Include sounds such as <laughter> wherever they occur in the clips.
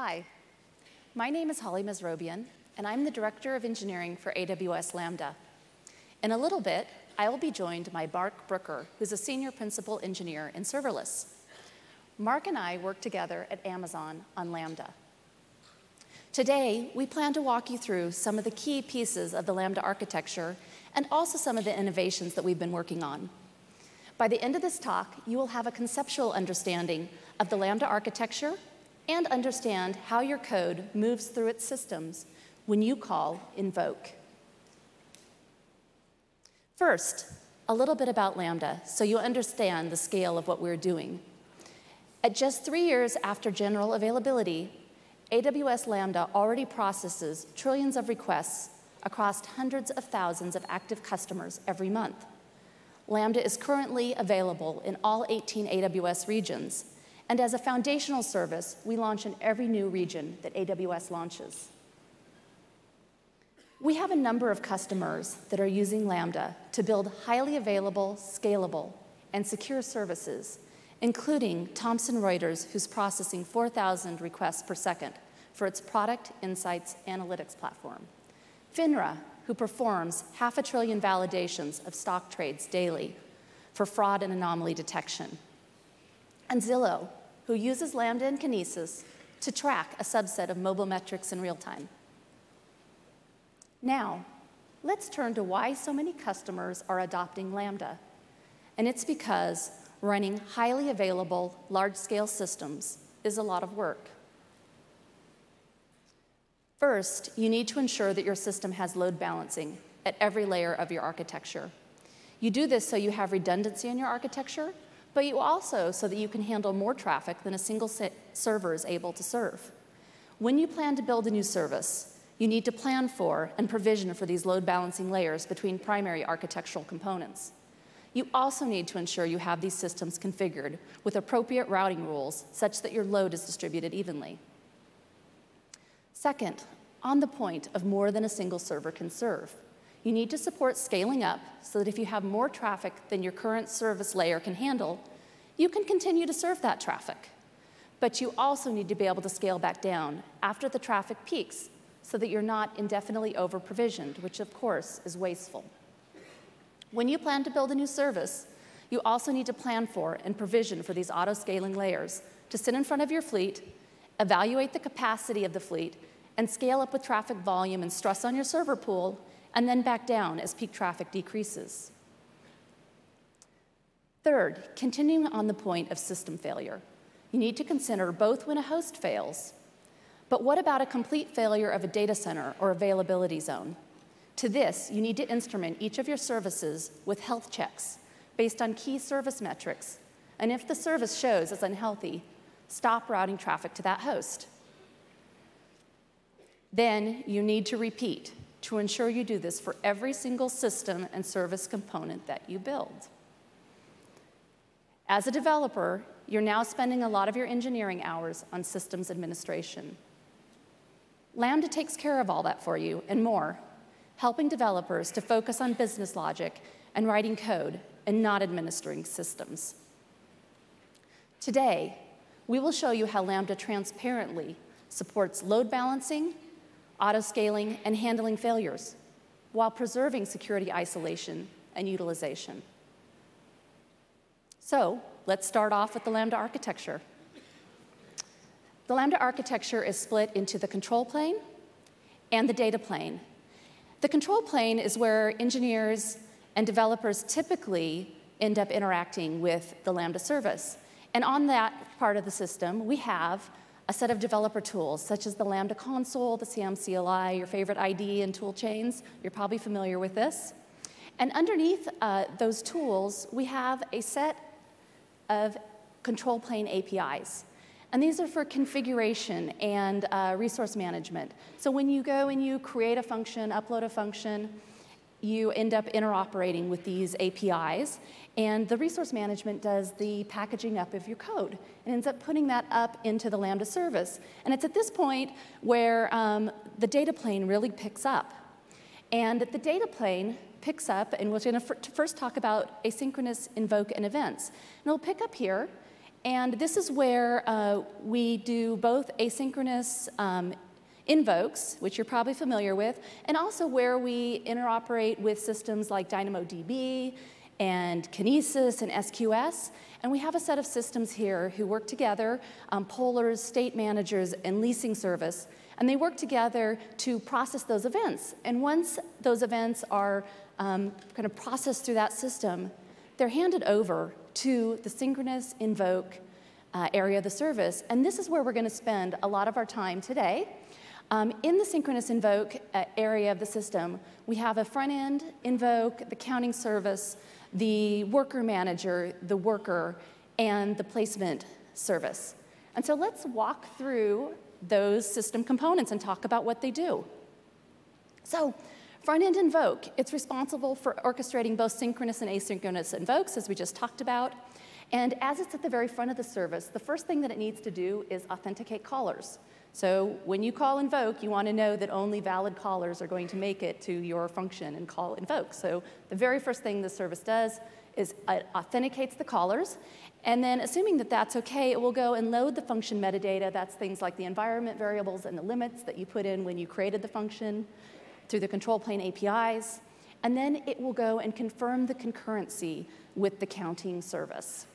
Hi, my name is Holly Mesrobian, and I'm the Director of Engineering for AWS Lambda. In a little bit, I will be joined by Marc Brooker, who's a Senior Principal Engineer in Serverless. Marc and I work together at Amazon on Lambda. Today, we plan to walk you through some of the key pieces of the Lambda architecture and also some of the innovations that we've been working on. By the end of this talk, you will have a conceptual understanding of the Lambda architecture and understand how your code moves through its systems when you call invoke. First, a little bit about Lambda so you understand the scale of what we're doing. At just three years after general availability, AWS Lambda already processes trillions of requests across hundreds of thousands of active customers every month. Lambda is currently available in all 18 AWS regions, and as a foundational service, we launch in every new region that AWS launches. We have a number of customers that are using Lambda to build highly available, scalable, and secure services including Thomson Reuters, who's processing 4,000 requests per second for its product insights analytics platform. FINRA, who performs half a trillion validations of stock trades daily for fraud and anomaly detection. And Zillow, who uses Lambda and Kinesis to track a subset of mobile metrics in real time. Now, let's turn to why so many customers are adopting Lambda. And it's because running highly available, large-scale systems is a lot of work. First, you need to ensure that your system has load balancing at every layer of your architecture. You do this so you have redundancy in your architecture, but you also so that you can handle more traffic than a single server is able to serve. When you plan to build a new service, you need to plan for and provision for these load balancing layers between primary architectural components. You also need to ensure you have these systems configured with appropriate routing rules such that your load is distributed evenly. Second, on the point of more than a single server can serve, you need to support scaling up so that if you have more traffic than your current service layer can handle, you can continue to serve that traffic. But you also need to be able to scale back down after the traffic peaks so that you're not indefinitely over provisioned, which of course is wasteful. When you plan to build a new service, you also need to plan for and provision for these auto-scaling layers to sit in front of your fleet, evaluate the capacity of the fleet, and scale up with traffic volume and stress on your server pool, and then back down as peak traffic decreases. Third, continuing on the point of system failure, you need to consider both when a host fails, but what about a complete failure of a data center or availability zone? To this, you need to instrument each of your services with health checks based on key service metrics. And if the service shows as unhealthy, stop routing traffic to that host. Then you need to repeat to ensure you do this for every single system and service component that you build. As a developer, you're now spending a lot of your engineering hours on systems administration. Lambda takes care of all that for you and more helping developers to focus on business logic and writing code and not administering systems. Today, we will show you how Lambda transparently supports load balancing, auto-scaling, and handling failures while preserving security isolation and utilization. So let's start off with the Lambda architecture. The Lambda architecture is split into the control plane and the data plane, the control plane is where engineers and developers typically end up interacting with the Lambda service. And on that part of the system, we have a set of developer tools, such as the Lambda console, the SAM CLI, your favorite IDE and tool chains. You're probably familiar with this. And underneath uh, those tools, we have a set of control plane APIs. And these are for configuration and uh, resource management. So when you go and you create a function, upload a function, you end up interoperating with these APIs, and the resource management does the packaging up of your code and ends up putting that up into the Lambda service. And it's at this point where um, the data plane really picks up. And the data plane picks up, and we're going to first talk about asynchronous invoke and events. And it'll pick up here, And this is where uh, we do both asynchronous um, invokes, which you're probably familiar with, and also where we interoperate with systems like DynamoDB and Kinesis and SQS. And we have a set of systems here who work together, um, pollers, state managers, and leasing service. And they work together to process those events. And once those events are um, kind of processed through that system, they're handed over to the synchronous invoke uh, area of the service. And this is where we're going to spend a lot of our time today. Um, in the synchronous invoke uh, area of the system, we have a front end invoke, the counting service, the worker manager, the worker, and the placement service. And so let's walk through those system components and talk about what they do. So front-end invoke, it's responsible for orchestrating both synchronous and asynchronous invokes, as we just talked about. And as it's at the very front of the service, the first thing that it needs to do is authenticate callers. So when you call invoke, you want to know that only valid callers are going to make it to your function and call invoke. So the very first thing the service does is it authenticates the callers, and then assuming that that's okay, it will go and load the function metadata. That's things like the environment variables and the limits that you put in when you created the function through the control plane APIs. And then it will go and confirm the concurrency with the counting service.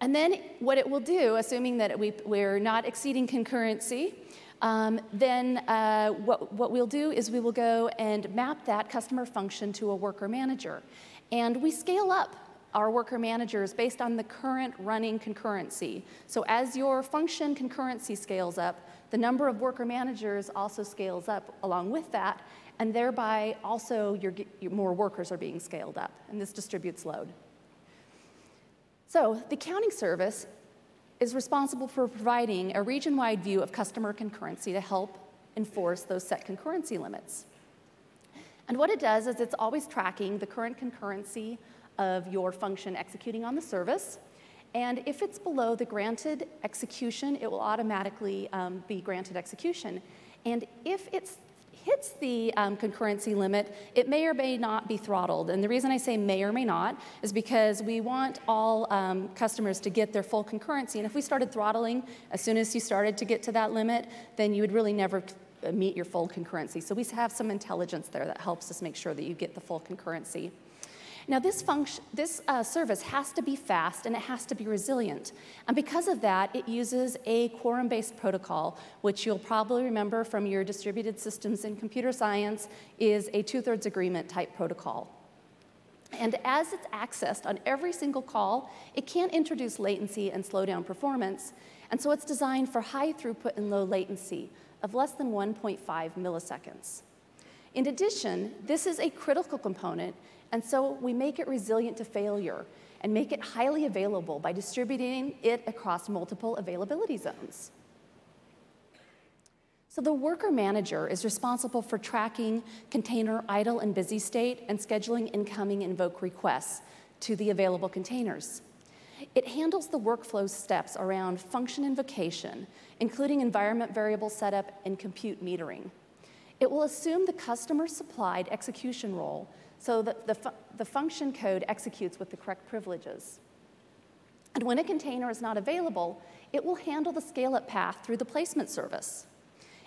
And then what it will do, assuming that we, we're not exceeding concurrency, um, then uh, what, what we'll do is we will go and map that customer function to a worker manager. And we scale up our worker managers based on the current running concurrency. So as your function concurrency scales up, the number of worker managers also scales up along with that, and thereby also your, your more workers are being scaled up, and this distributes load. So the counting service is responsible for providing a region-wide view of customer concurrency to help enforce those set concurrency limits. And what it does is it's always tracking the current concurrency of your function executing on the service. And if it's below the granted execution, it will automatically um, be granted execution. And if it hits the um, concurrency limit, it may or may not be throttled. And the reason I say may or may not is because we want all um, customers to get their full concurrency. And if we started throttling as soon as you started to get to that limit, then you would really never meet your full concurrency. So we have some intelligence there that helps us make sure that you get the full concurrency. Now, this, function, this uh, service has to be fast and it has to be resilient. And because of that, it uses a quorum-based protocol, which you'll probably remember from your distributed systems in computer science is a two-thirds agreement type protocol. And as it's accessed on every single call, it can't introduce latency and slow down performance. And so it's designed for high throughput and low latency of less than 1.5 milliseconds. In addition, this is a critical component and so we make it resilient to failure and make it highly available by distributing it across multiple availability zones. So the worker manager is responsible for tracking container idle and busy state and scheduling incoming invoke requests to the available containers. It handles the workflow steps around function invocation, including environment variable setup and compute metering. It will assume the customer supplied execution role so that the, fu the function code executes with the correct privileges. And when a container is not available, it will handle the scale-up path through the placement service.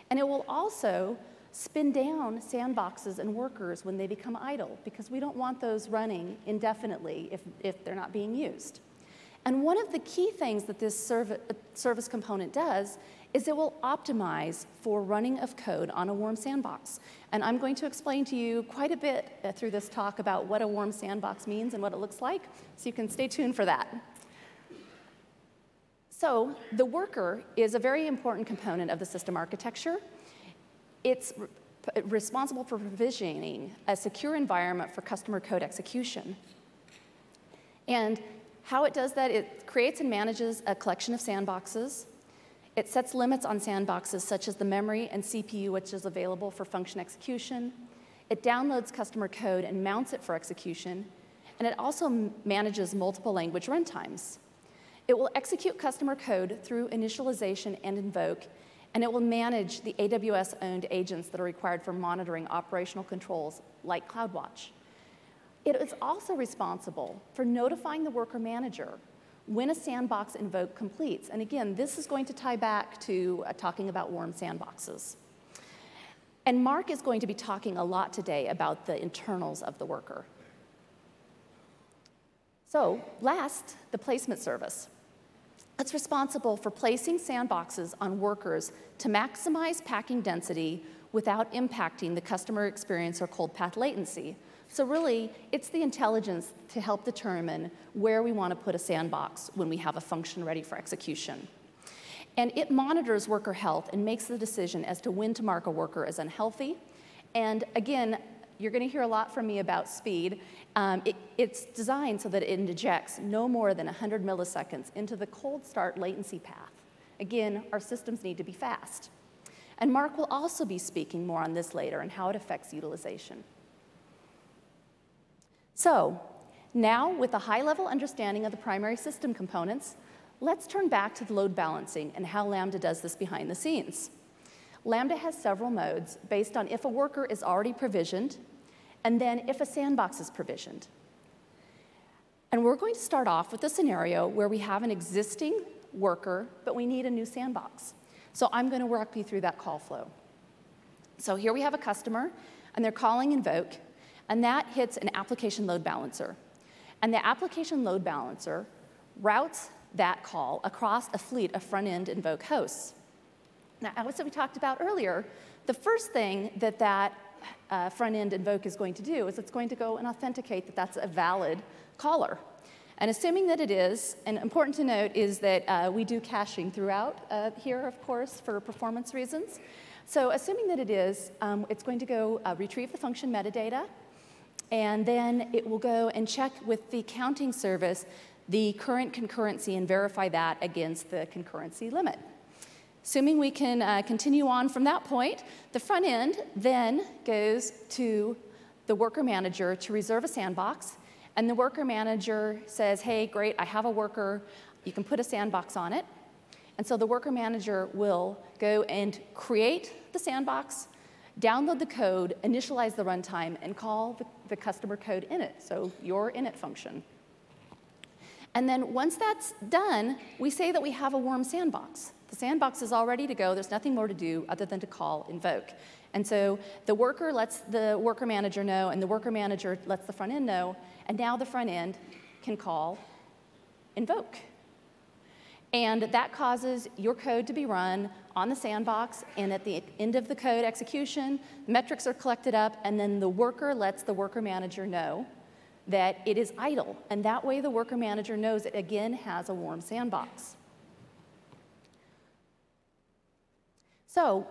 And it will also spin down sandboxes and workers when they become idle, because we don't want those running indefinitely if, if they're not being used. And one of the key things that this serv uh, service component does is it will optimize for running of code on a warm sandbox. And I'm going to explain to you quite a bit uh, through this talk about what a warm sandbox means and what it looks like, so you can stay tuned for that. So the worker is a very important component of the system architecture. It's re responsible for provisioning a secure environment for customer code execution. And how it does that, it creates and manages a collection of sandboxes it sets limits on sandboxes such as the memory and CPU which is available for function execution. It downloads customer code and mounts it for execution. And it also manages multiple language runtimes. It will execute customer code through initialization and invoke, and it will manage the AWS-owned agents that are required for monitoring operational controls like CloudWatch. It is also responsible for notifying the worker manager when a sandbox invoke completes. And again, this is going to tie back to uh, talking about warm sandboxes. And Marc is going to be talking a lot today about the internals of the worker. So last, the placement service. It's responsible for placing sandboxes on workers to maximize packing density without impacting the customer experience or cold path latency. So really, it's the intelligence to help determine where we want to put a sandbox when we have a function ready for execution. And it monitors worker health and makes the decision as to when to mark a worker as unhealthy. And again, you're going to hear a lot from me about speed. Um, it, it's designed so that it injects no more than 100 milliseconds into the cold start latency path. Again, our systems need to be fast. And Marc will also be speaking more on this later and how it affects utilization. So now, with a high-level understanding of the primary system components, let's turn back to the load balancing and how Lambda does this behind the scenes. Lambda has several modes based on if a worker is already provisioned, and then if a sandbox is provisioned. And we're going to start off with a scenario where we have an existing worker, but we need a new sandbox. So I'm going to walk you through that call flow. So here we have a customer, and they're calling invoke, and that hits an application load balancer. And the application load balancer routes that call across a fleet of front-end invoke hosts. Now, as we talked about earlier, the first thing that that uh, front-end invoke is going to do is it's going to go and authenticate that that's a valid caller. And assuming that it is, and important to note is that uh, we do caching throughout uh, here, of course, for performance reasons. So assuming that it is, um, it's going to go uh, retrieve the function metadata, and then it will go and check with the counting service the current concurrency and verify that against the concurrency limit. Assuming we can uh, continue on from that point, the front end then goes to the worker manager to reserve a sandbox, and the worker manager says, hey, great, I have a worker, you can put a sandbox on it. And so the worker manager will go and create the sandbox, download the code, initialize the runtime, and call the, the customer code init, so your init function. And then once that's done, we say that we have a warm sandbox. The sandbox is all ready to go. There's nothing more to do other than to call invoke. And so the worker lets the worker manager know, and the worker manager lets the front end know, and now the front end can call invoke. And that causes your code to be run on the sandbox, and at the end of the code execution, metrics are collected up, and then the worker lets the worker manager know that it is idle. And that way the worker manager knows it again has a warm sandbox. So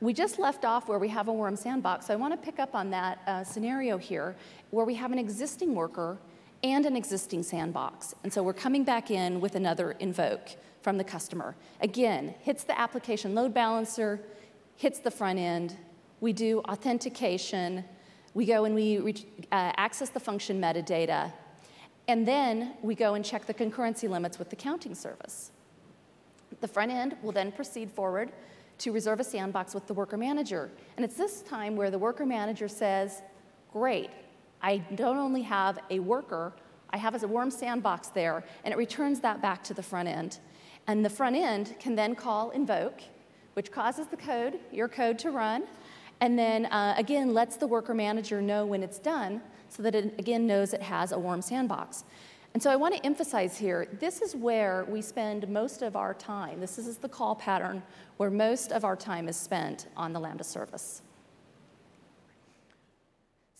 we just left off where we have a warm sandbox. So I want to pick up on that uh, scenario here where we have an existing worker and an existing sandbox. And so we're coming back in with another invoke from the customer. Again, hits the application load balancer, hits the front end. We do authentication. We go and we reach, uh, access the function metadata. And then we go and check the concurrency limits with the counting service. The front end will then proceed forward to reserve a sandbox with the worker manager. And it's this time where the worker manager says, great, I don't only have a worker, I have a warm sandbox there, and it returns that back to the front end. And the front end can then call invoke, which causes the code, your code to run, and then uh, again lets the worker manager know when it's done so that it again knows it has a warm sandbox. And so I want to emphasize here, this is where we spend most of our time. This is the call pattern where most of our time is spent on the Lambda service.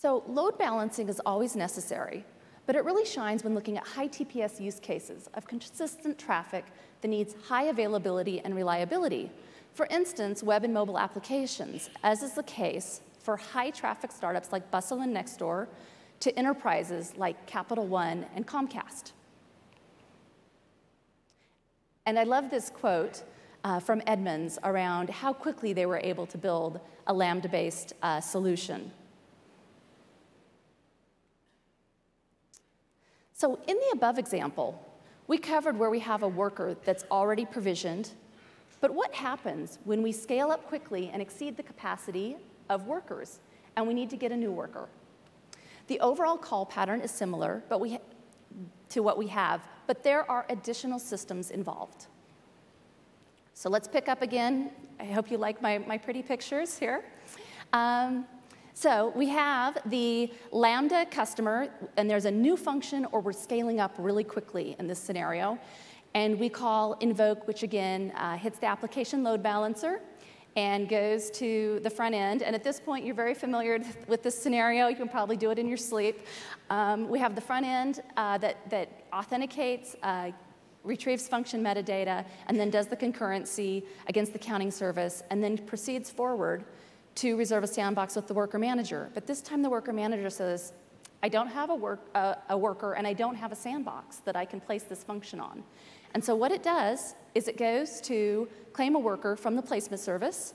So load balancing is always necessary, but it really shines when looking at high TPS use cases of consistent traffic that needs high availability and reliability. For instance, web and mobile applications, as is the case for high traffic startups like Bustle and Nextdoor to enterprises like Capital One and Comcast. And I love this quote uh, from Edmunds around how quickly they were able to build a Lambda-based uh, solution. So in the above example, we covered where we have a worker that's already provisioned, but what happens when we scale up quickly and exceed the capacity of workers, and we need to get a new worker? The overall call pattern is similar, but we to what we have, but there are additional systems involved. So let's pick up again. I hope you like my, my pretty pictures here. Um, so we have the Lambda customer, and there's a new function, or we're scaling up really quickly in this scenario. And we call invoke, which again uh, hits the application load balancer and goes to the front end. And at this point, you're very familiar <laughs> with this scenario. You can probably do it in your sleep. Um, we have the front end uh, that, that authenticates, uh, retrieves function metadata, and then does the concurrency against the counting service, and then proceeds forward to reserve a sandbox with the worker manager. But this time the worker manager says, I don't have a, work, uh, a worker and I don't have a sandbox that I can place this function on. And so what it does is it goes to claim a worker from the placement service,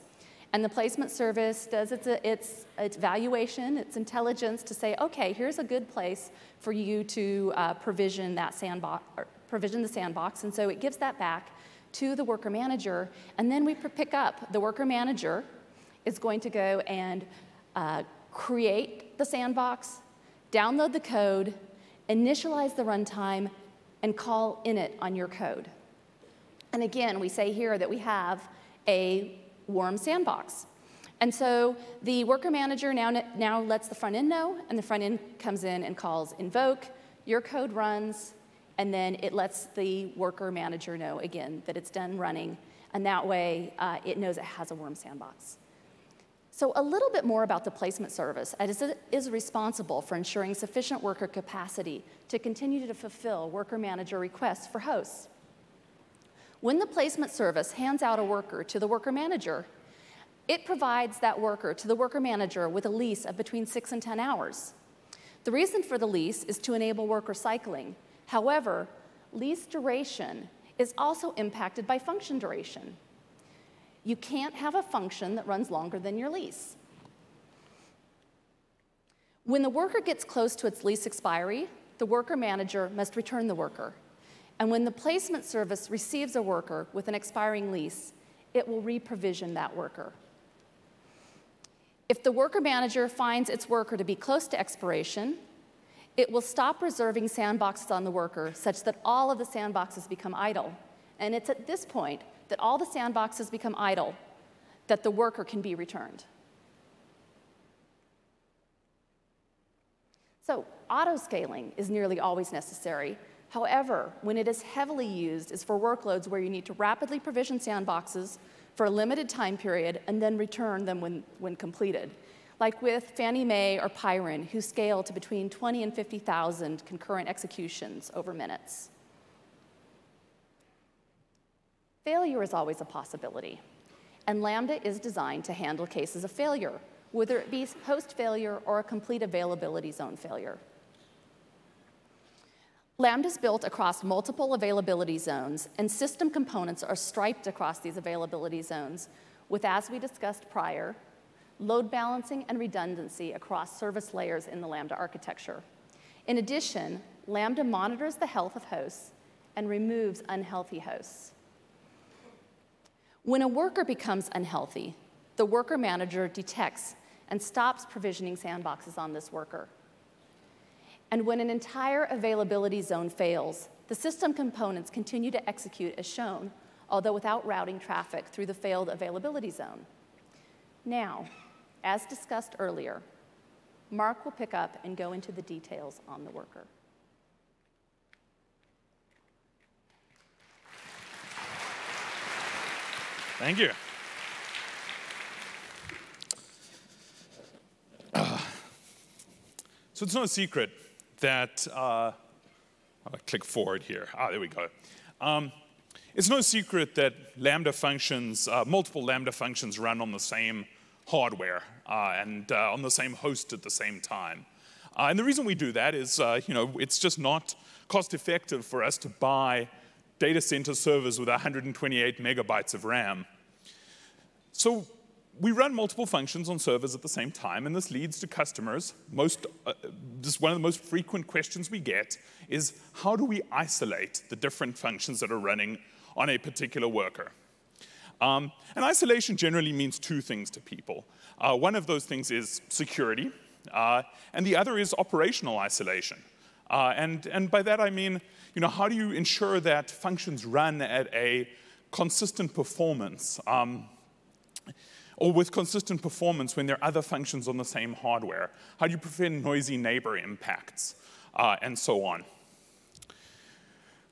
and the placement service does its, its, its valuation, its intelligence to say, okay, here's a good place for you to uh, provision that sandbox, provision the sandbox. And so it gives that back to the worker manager, and then we pick up the worker manager is going to go and uh, create the sandbox, download the code, initialize the runtime, and call init on your code. And again, we say here that we have a warm sandbox. And so the worker manager now, now lets the front end know, and the front end comes in and calls invoke, your code runs, and then it lets the worker manager know again that it's done running, and that way uh, it knows it has a warm sandbox. So a little bit more about the placement service as it is responsible for ensuring sufficient worker capacity to continue to fulfill worker manager requests for hosts. When the placement service hands out a worker to the worker manager, it provides that worker to the worker manager with a lease of between six and 10 hours. The reason for the lease is to enable worker cycling. However, lease duration is also impacted by function duration. You can't have a function that runs longer than your lease. When the worker gets close to its lease expiry, the worker manager must return the worker. And when the placement service receives a worker with an expiring lease, it will reprovision that worker. If the worker manager finds its worker to be close to expiration, it will stop reserving sandboxes on the worker such that all of the sandboxes become idle. And it's at this point that all the sandboxes become idle, that the worker can be returned. So auto-scaling is nearly always necessary. However, when it is heavily used is for workloads where you need to rapidly provision sandboxes for a limited time period and then return them when, when completed. Like with Fannie Mae or PyWren, who scale to between 20 and 50,000 concurrent executions over minutes. Failure is always a possibility, and Lambda is designed to handle cases of failure, whether it be host failure or a complete availability zone failure. Lambda is built across multiple availability zones, and system components are striped across these availability zones with, as we discussed prior, load balancing and redundancy across service layers in the Lambda architecture. In addition, Lambda monitors the health of hosts and removes unhealthy hosts. When a worker becomes unhealthy, the worker manager detects and stops provisioning sandboxes on this worker. And when an entire availability zone fails, the system components continue to execute as shown, although without routing traffic through the failed availability zone. Now, as discussed earlier, Mark will pick up and go into the details on the worker. Thank you. Uh, so it's no secret that, uh, I'll click forward here. Ah, there we go. Um, it's no secret that Lambda functions, uh, multiple Lambda functions run on the same hardware uh, and uh, on the same host at the same time. Uh, and the reason we do that is, you know, it's just not cost effective for us to buy data center servers with 128 megabytes of RAM. So we run multiple functions on servers at the same time, and this leads to customers. Most, uh, just one of the most frequent questions we get is how do we isolate the different functions that are running on a particular worker? Um, and isolation generally means two things to people. Uh, one of those things is security, uh, and the other is operational isolation. Uh, and, and by that I mean, you know, how do you ensure that functions run at a consistent performance? Um, or with consistent performance when there are other functions on the same hardware? How do you prevent noisy neighbor impacts? Uh, and so on.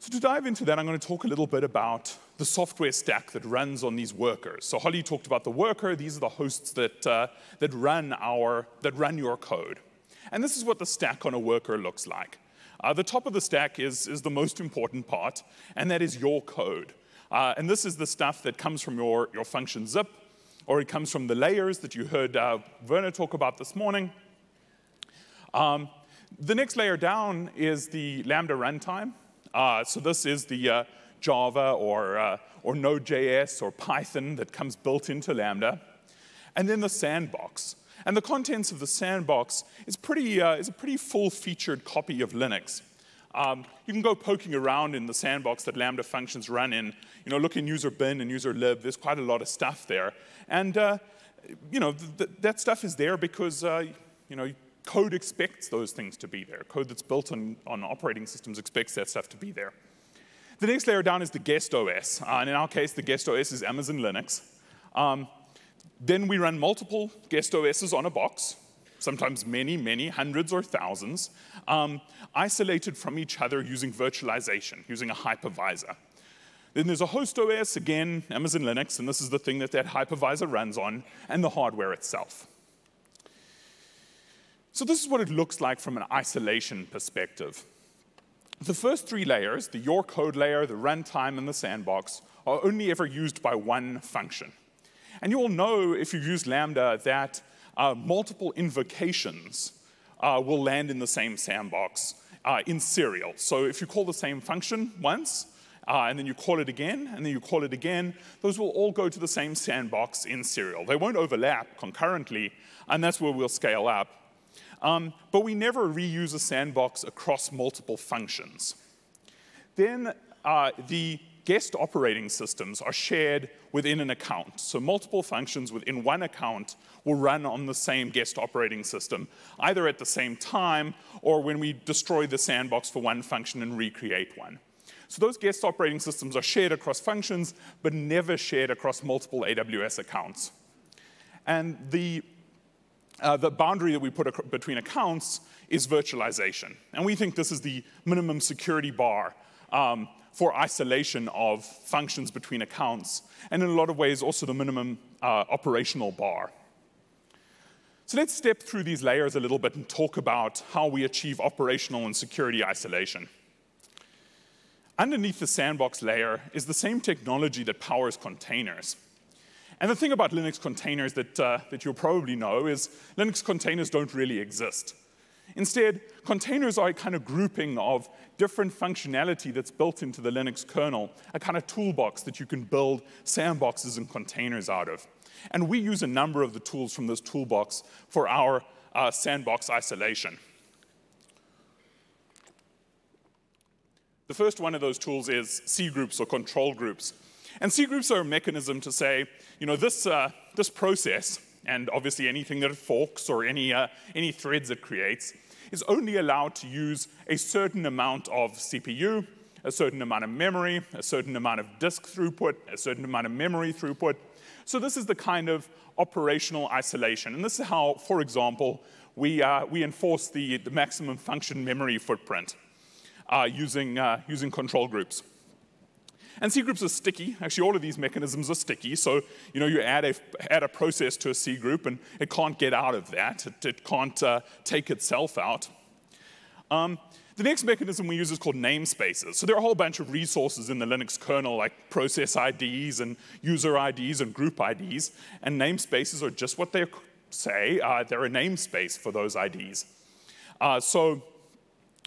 So to dive into that, I'm going to talk a little bit about the software stack that runs on these workers. So Holly talked about the worker. These are the hosts that, uh, that, run our, that run your code. And this is what the stack on a worker looks like. Uh, the top of the stack is, is the most important part, and that is your code. Uh, and this is the stuff that comes from your, your function zip, or it comes from the layers that you heard uh, Werner talk about this morning. Um, the next layer down is the Lambda runtime. Uh, so this is the uh, Java or, uh, or Node.js or Python that comes built into Lambda. And then the sandbox. And the contents of the sandbox is, pretty, uh, is a pretty full-featured copy of Linux. Um, you can go poking around in the sandbox that Lambda functions run in. You know, look in user bin and user lib. There's quite a lot of stuff there. And, uh, you know, th th that stuff is there because, uh, you know, code expects those things to be there. Code that's built on, on operating systems expects that stuff to be there. The next layer down is the guest OS. Uh, and in our case, the guest OS is Amazon Linux. Um, then we run multiple guest OSs on a box, sometimes many, many, hundreds or thousands, um, isolated from each other using virtualization, using a hypervisor. Then there's a host OS, again, Amazon Linux, and this is the thing that that hypervisor runs on, and the hardware itself. So this is what it looks like from an isolation perspective. The first three layers, the your code layer, the runtime, and the sandbox, are only ever used by one function. And you will know if you use Lambda that uh, multiple invocations uh, will land in the same sandbox uh, in serial. So if you call the same function once, uh, and then you call it again, and then you call it again, those will all go to the same sandbox in serial. They won't overlap concurrently, and that's where we'll scale up. Um, but we never reuse a sandbox across multiple functions. Then uh, the guest operating systems are shared within an account. So multiple functions within one account will run on the same guest operating system, either at the same time or when we destroy the sandbox for one function and recreate one. So those guest operating systems are shared across functions, but never shared across multiple AWS accounts. And the uh, the boundary that we put between accounts is virtualization. And we think this is the minimum security bar um, for isolation of functions between accounts, and in a lot of ways also the minimum uh, operational bar. So let's step through these layers a little bit and talk about how we achieve operational and security isolation. Underneath the sandbox layer is the same technology that powers containers. And the thing about Linux containers that, uh, that you'll probably know is Linux containers don't really exist. Instead, containers are a kind of grouping of different functionality that's built into the Linux kernel, a kind of toolbox that you can build sandboxes and containers out of. And we use a number of the tools from this toolbox for our uh, sandbox isolation. The first one of those tools is C groups or control groups. And C groups are a mechanism to say, you know, this, uh, this process, and obviously anything that it forks or any, uh, any threads it creates, is only allowed to use a certain amount of CPU, a certain amount of memory, a certain amount of disk throughput, a certain amount of memory throughput. So this is the kind of operational isolation. And this is how, for example, we, uh, we enforce the, the maximum function memory footprint uh, using, uh, using control groups. And C groups are sticky. Actually, all of these mechanisms are sticky. So, you know, you add a, add a process to a C group and it can't get out of that. It, it can't uh, take itself out. Um, the next mechanism we use is called namespaces. So there are a whole bunch of resources in the Linux kernel like process IDs and user IDs and group IDs. And namespaces are just what they say. Uh, they're a namespace for those IDs. Uh, so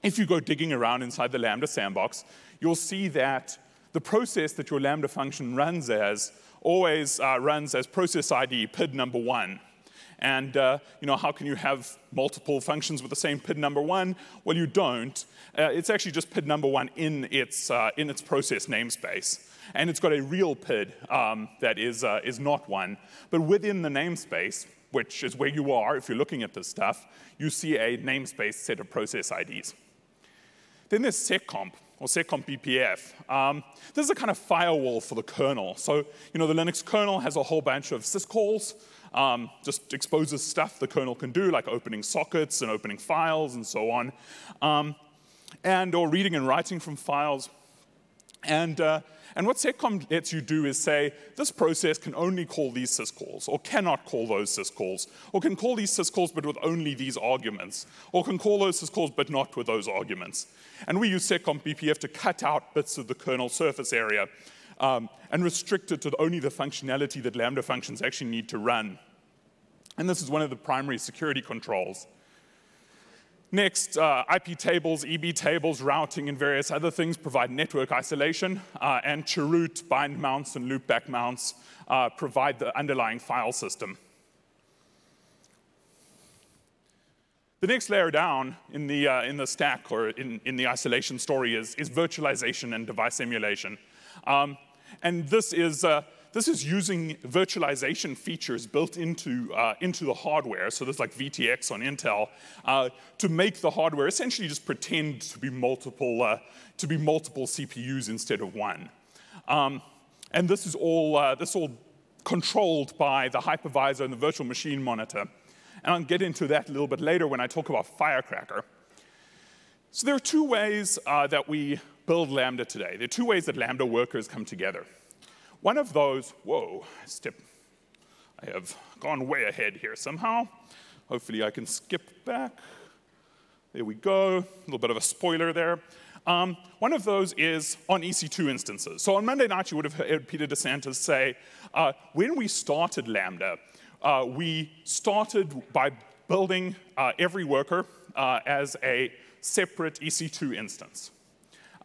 if you go digging around inside the Lambda sandbox, you'll see that the process that your Lambda function runs as always uh, runs as process ID PID number one. And uh, you know, how can you have multiple functions with the same PID number one? Well, you don't. Uh, it's actually just PID number one in its, uh, in its process namespace. And it's got a real PID um, that is, uh, is not one. But within the namespace, which is where you are if you're looking at this stuff, you see a namespace set of process IDs. then there's seccomp, or seccomp BPF. Um, this is a kind of firewall for the kernel. So, you know, the Linux kernel has a whole bunch of syscalls, um, just exposes stuff the kernel can do, like opening sockets and opening files and so on, um, and or reading and writing from files. And, uh, and what seccomp lets you do is say, this process can only call these syscalls, or cannot call those syscalls, or can call these syscalls but with only these arguments, or can call those syscalls but not with those arguments. And we use seccomp BPF to cut out bits of the kernel surface area um, and restrict it to only the functionality that Lambda functions actually need to run. And this is one of the primary security controls. Next, uh, IP tables, EB tables, routing, and various other things provide network isolation, uh, and chroot, bind mounts, and loopback mounts uh, provide the underlying file system. The next layer down in the, uh, in the stack or in, in the isolation story is, is virtualization and device emulation. Um, and this is uh, this is using virtualization features built into, uh, into the hardware, so there's like VTX on Intel, uh, to make the hardware essentially just pretend to be multiple, uh, to be multiple CPUs instead of one. Um, and this is all, uh, this all controlled by the hypervisor and the virtual machine monitor. And I'll get into that a little bit later when I talk about Firecracker. So there are two ways uh, that we build Lambda today. There are two ways that Lambda workers come together. One of those, whoa, step, I have gone way ahead here somehow. Hopefully I can skip back. There we go, a little bit of a spoiler there. Um, one of those is on EC2 instances. So on Monday night, you would have heard Peter DeSantis say, uh, when we started Lambda, uh, we started by building uh, every worker uh, as a separate EC2 instance.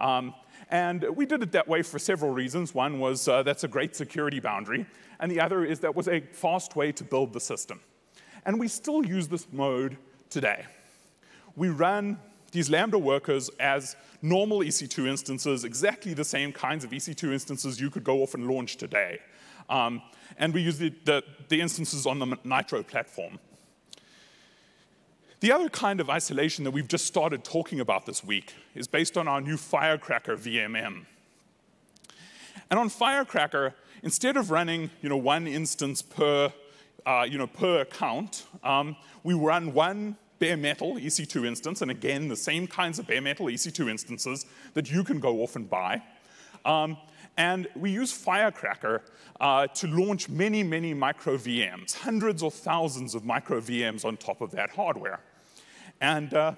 Um, and we did it that way for several reasons. One was uh, that's a great security boundary, and the other is that was a fast way to build the system. And we still use this mode today. We run these Lambda workers as normal EC2 instances, exactly the same kinds of EC2 instances you could go off and launch today. Um, and we use the, the, the instances on the Nitro platform. The other kind of isolation that we've just started talking about this week is based on our new Firecracker VMM. And on Firecracker, instead of running you know, one instance per, uh, you know, per account, um, we run one bare metal EC2 instance, and again, the same kinds of bare metal EC2 instances that you can go off and buy. Um, and we use Firecracker uh, to launch many, many micro VMs, hundreds or thousands of micro VMs on top of that hardware. And uh,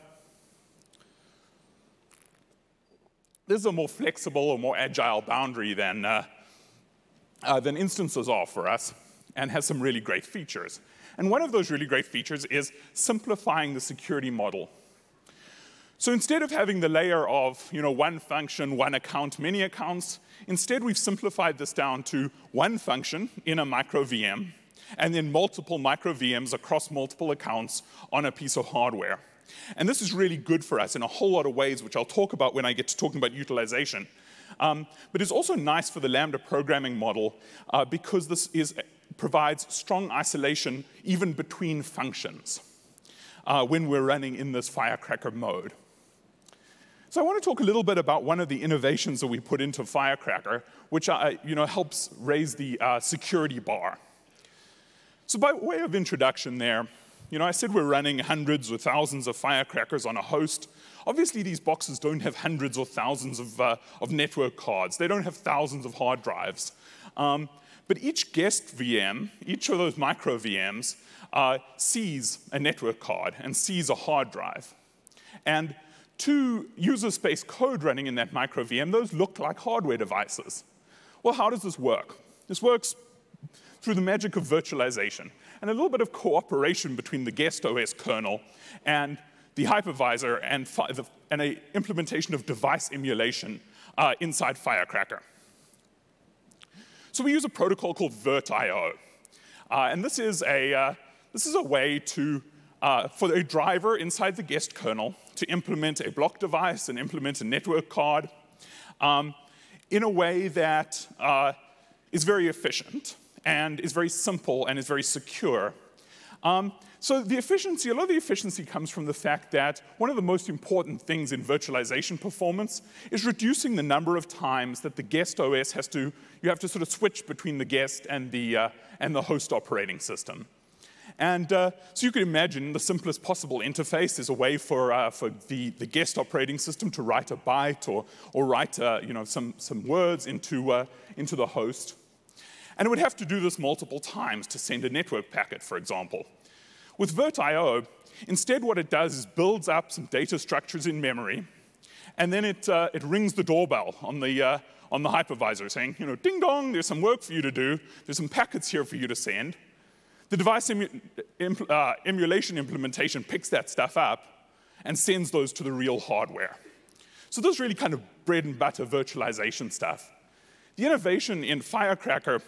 this is a more flexible or more agile boundary than, uh, uh, than instances are for us and has some really great features. And one of those really great features is simplifying the security model. So instead of having the layer of you know, one function, one account, many accounts, instead we've simplified this down to one function in a micro VM, and then multiple micro VMs across multiple accounts on a piece of hardware. And this is really good for us in a whole lot of ways, which I'll talk about when I get to talking about utilization. Um, but it's also nice for the Lambda programming model uh, because this is, provides strong isolation even between functions uh, when we're running in this firecracker mode. So I want to talk a little bit about one of the innovations that we put into Firecracker, which uh, you know, helps raise the uh, security bar. So by way of introduction there, you know, I said we're running hundreds or thousands of firecrackers on a host. Obviously, these boxes don't have hundreds or thousands of, uh, of network cards. They don't have thousands of hard drives. Um, but each guest VM, each of those micro VMs, uh, sees a network card and sees a hard drive. And two user space code running in that micro VM, those look like hardware devices. Well, how does this work? This works through the magic of virtualization and a little bit of cooperation between the guest OS kernel and the hypervisor and, and an implementation of device emulation uh, inside Firecracker. So we use a protocol called VirtIO. Uh, and this is a, uh, this is a way to, uh, for a driver inside the guest kernel to implement a block device and implement a network card um, in a way that uh, is very efficient and is very simple and is very secure. Um, so the efficiency, a lot of the efficiency comes from the fact that one of the most important things in virtualization performance is reducing the number of times that the guest OS has to, you have to sort of switch between the guest and the, uh, and the host operating system. And uh, so you can imagine the simplest possible interface is a way for, uh, for the, the guest operating system to write a byte or, or write uh, you know, some, some words into, uh, into the host. And it would have to do this multiple times to send a network packet, for example. With VirtIO, instead what it does is builds up some data structures in memory, and then it, uh, it rings the doorbell on the, uh, on the hypervisor saying, you know, ding dong, there's some work for you to do, there's some packets here for you to send. The device emu uh, emulation implementation picks that stuff up and sends those to the real hardware. So this really kind of bread and butter virtualization stuff. The innovation in Firecracker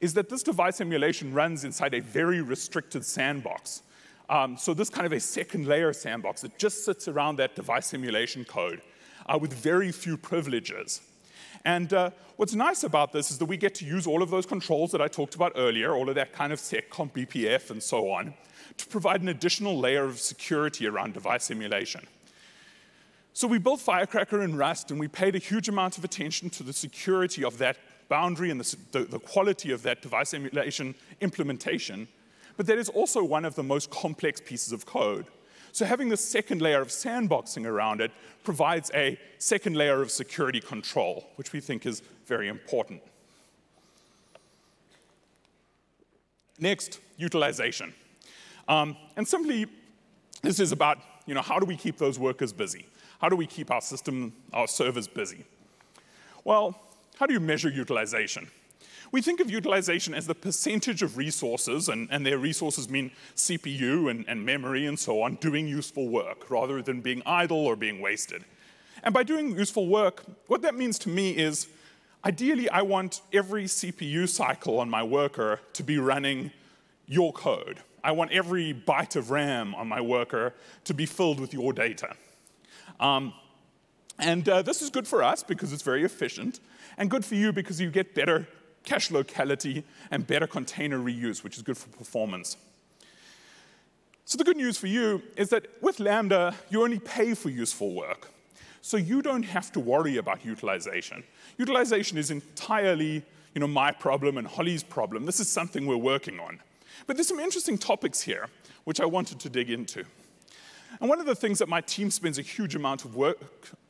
is that this device emulation runs inside a very restricted sandbox. Um, so this kind of a second layer sandbox that just sits around that device emulation code uh, with very few privileges. And uh, what's nice about this is that we get to use all of those controls that I talked about earlier, all of that kind of seccomp BPF and so on, to provide an additional layer of security around device emulation. So we built Firecracker in Rust, and we paid a huge amount of attention to the security of that boundary and the, the, the quality of that device emulation implementation. But that is also one of the most complex pieces of code. So having this second layer of sandboxing around it provides a second layer of security control, which we think is very important. Next, utilization. Um, and simply, this is about, you know, how do we keep those workers busy? How do we keep our system, our servers busy? Well, how do you measure utilization? We think of utilization as the percentage of resources, and, and their resources mean CPU and, and memory and so on, doing useful work rather than being idle or being wasted. And by doing useful work, what that means to me is ideally, I want every CPU cycle on my worker to be running your code. I want every byte of RAM on my worker to be filled with your data. Um, and uh, this is good for us because it's very efficient, and good for you because you get better cache locality, and better container reuse, which is good for performance. So the good news for you is that with Lambda, you only pay for useful work. So you don't have to worry about utilization. Utilization is entirely you know, my problem and Holly's problem. This is something we're working on. But there's some interesting topics here which I wanted to dig into. And one of the things that my team spends a huge amount of work,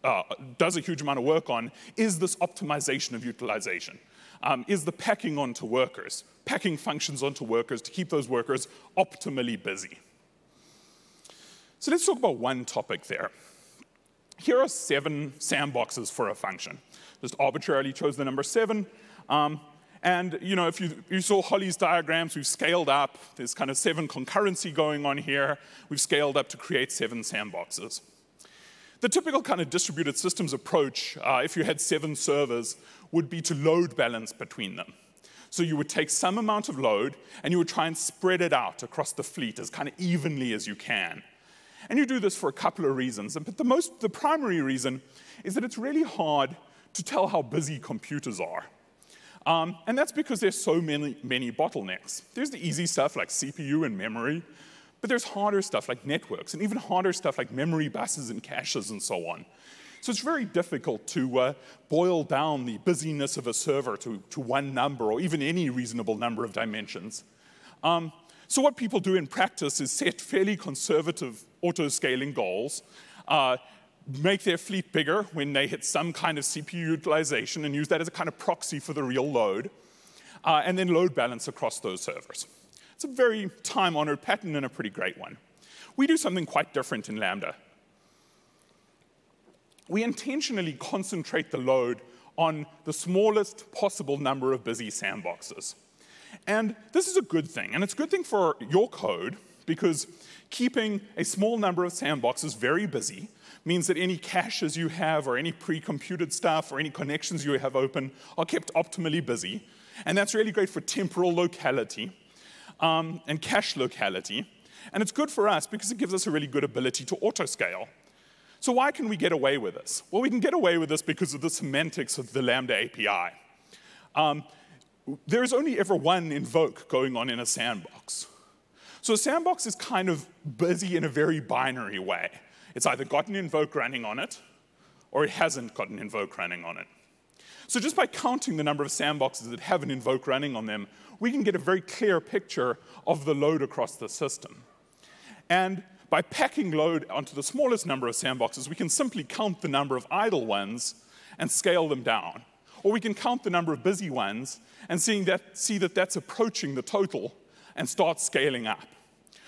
uh, does a huge amount of work on, is this optimization of utilization um, is the packing onto workers, packing functions onto workers to keep those workers optimally busy. So let's talk about one topic there. Here are seven sandboxes for a function. Just arbitrarily chose the number seven. Um, and you know, if you, you, saw Holly's diagrams, we've scaled up. There's kind of seven concurrency going on here. We've scaled up to create seven sandboxes. The typical kind of distributed systems approach, uh, if you had seven servers, would be to load balance between them. So you would take some amount of load and you would try and spread it out across the fleet as kind of evenly as you can. And you do this for a couple of reasons. But the, most, the primary reason is that it's really hard to tell how busy computers are. Um, and that's because there's so many, many bottlenecks. There's the easy stuff like CPU and memory, but there's harder stuff like networks, and even harder stuff like memory buses and caches and so on. So it's very difficult to uh, boil down the busyness of a server to, to one number or even any reasonable number of dimensions. Um, so what people do in practice is set fairly conservative auto-scaling goals, uh, make their fleet bigger when they hit some kind of CPU utilization and use that as a kind of proxy for the real load, uh, and then load balance across those servers. It's a very time-honored pattern and a pretty great one. We do something quite different in Lambda. We intentionally concentrate the load on the smallest possible number of busy sandboxes. And this is a good thing, and it's a good thing for your code because keeping a small number of sandboxes very busy means that any caches you have or any pre-computed stuff or any connections you have open are kept optimally busy. And that's really great for temporal locality um, and cache locality. And it's good for us because it gives us a really good ability to auto-scale. So why can we get away with this? Well, we can get away with this because of the semantics of the Lambda API. Um, there is only ever one invoke going on in a sandbox. So a sandbox is kind of busy in a very binary way. It's either got an invoke running on it, or it hasn't got an invoke running on it. So just by counting the number of sandboxes that have an invoke running on them, we can get a very clear picture of the load across the system. And by packing load onto the smallest number of sandboxes, we can simply count the number of idle ones and scale them down. Or we can count the number of busy ones and seeing that, see that that's approaching the total and start scaling up.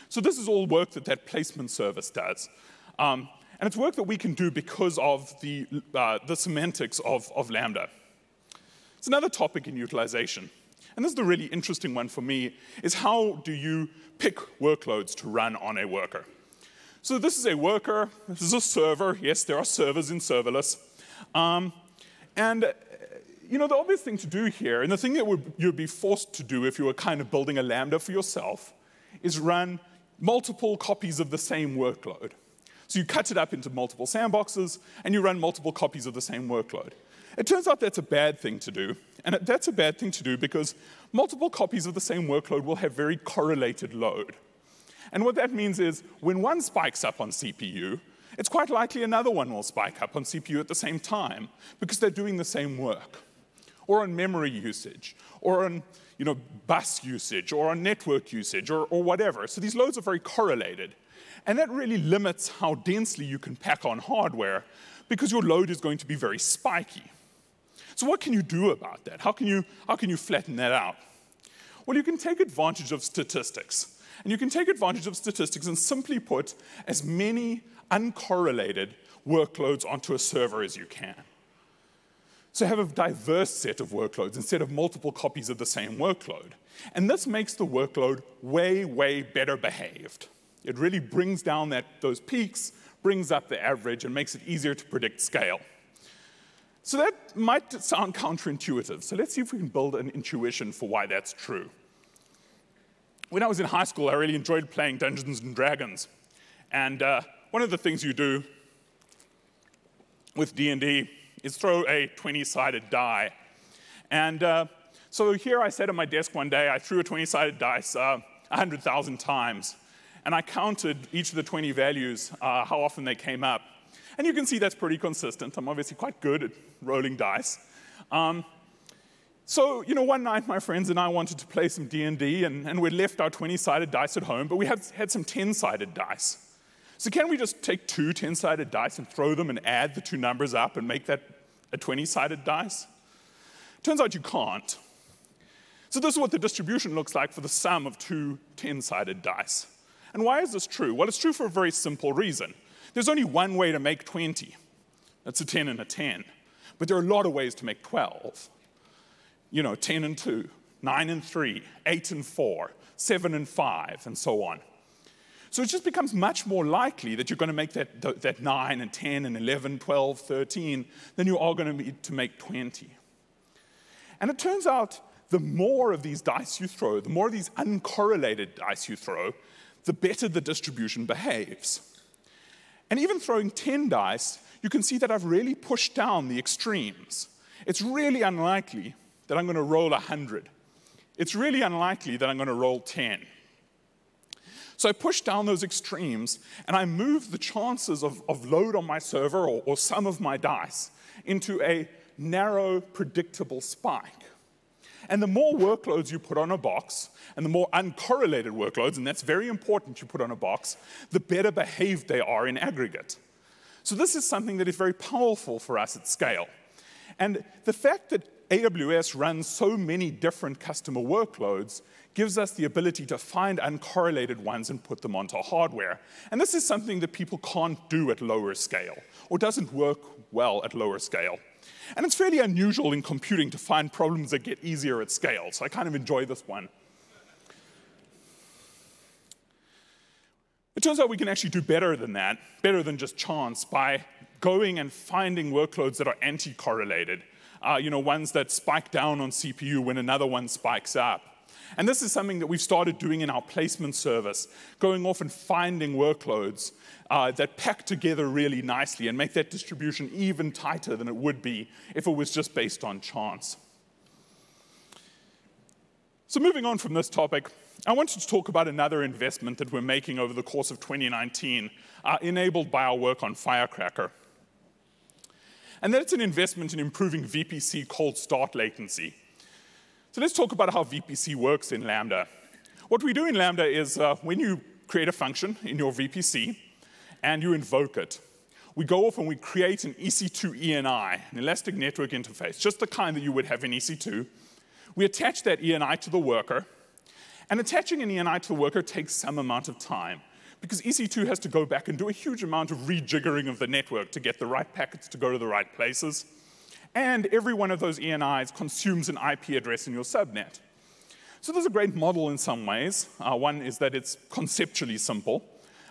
So this is all work that that placement service does. Um, and it's work that we can do because of the, uh, the semantics of, of Lambda. It's another topic in utilization. And this is the really interesting one for me, is how do you pick workloads to run on a worker? So this is a worker, this is a server. Yes, there are servers in serverless. Um, and you know, the obvious thing to do here, and the thing that would, you'd be forced to do if you were kind of building a Lambda for yourself, is run multiple copies of the same workload. So you cut it up into multiple sandboxes, and you run multiple copies of the same workload. It turns out that's a bad thing to do, and that's a bad thing to do because multiple copies of the same workload will have very correlated load. And what that means is when one spikes up on CPU, it's quite likely another one will spike up on CPU at the same time because they're doing the same work, or on memory usage, or on you know, bus usage, or on network usage, or, or whatever. So these loads are very correlated. And that really limits how densely you can pack on hardware because your load is going to be very spiky. So what can you do about that? How can you, how can you flatten that out? Well, you can take advantage of statistics. And you can take advantage of statistics and simply put as many uncorrelated workloads onto a server as you can. So have a diverse set of workloads instead of multiple copies of the same workload. And this makes the workload way, way better behaved. It really brings down that, those peaks, brings up the average, and makes it easier to predict scale. So that might sound counterintuitive. So let's see if we can build an intuition for why that's true. When I was in high school, I really enjoyed playing Dungeons and Dragons. And uh, one of the things you do with D&D is throw a 20-sided die. And uh, so here I sat at my desk one day, I threw a 20-sided dice uh, 100,000 times and I counted each of the 20 values, uh, how often they came up. And you can see that's pretty consistent. I'm obviously quite good at rolling dice. Um, so, you know, one night my friends and I wanted to play some D&D, and, and we left our 20-sided dice at home, but we had, had some 10-sided dice. So can we just take two 10-sided dice and throw them and add the two numbers up and make that a 20-sided dice? Turns out you can't. So this is what the distribution looks like for the sum of two 10-sided dice. And why is this true? Well, it's true for a very simple reason. There's only one way to make 20. That's a 10 and a 10. But there are a lot of ways to make 12. You know, 10 and 2, 9 and 3, 8 and 4, 7 and 5, and so on. So it just becomes much more likely that you're going to make that, that 9 and 10 and 11, 12, 13 than you are going to be to make 20. And it turns out the more of these dice you throw, the more of these uncorrelated dice you throw, the better the distribution behaves. And even throwing 10 dice, you can see that I've really pushed down the extremes. It's really unlikely that I'm going to roll 100. It's really unlikely that I'm going to roll 10. So I push down those extremes and I move the chances of, of load on my server or, or some of my dice into a narrow, predictable spike. And the more workloads you put on a box, and the more uncorrelated workloads, and that's very important you put on a box, the better behaved they are in aggregate. So this is something that is very powerful for us at scale. And the fact that AWS runs so many different customer workloads gives us the ability to find uncorrelated ones and put them onto hardware. And this is something that people can't do at lower scale, or doesn't work well at lower scale. And it's fairly unusual in computing to find problems that get easier at scale, so I kind of enjoy this one. It turns out we can actually do better than that, better than just chance, by going and finding workloads that are anti-correlated, uh, you know, ones that spike down on CPU when another one spikes up. And this is something that we've started doing in our placement service, going off and finding workloads uh, that pack together really nicely and make that distribution even tighter than it would be if it was just based on chance. So moving on from this topic, I wanted to talk about another investment that we're making over the course of 2019, uh, enabled by our work on Firecracker. And that's an investment in improving VPC cold start latency. So let's talk about how VPC works in Lambda. What we do in Lambda is uh, when you create a function in your VPC and you invoke it, we go off and we create an EC2 ENI, an elastic network interface, just the kind that you would have in EC2. We attach that ENI to the worker, and attaching an ENI to the worker takes some amount of time because EC2 has to go back and do a huge amount of rejiggering of the network to get the right packets to go to the right places. And every one of those ENIs consumes an IP address in your subnet. So there's a great model in some ways. Uh, one is that it's conceptually simple.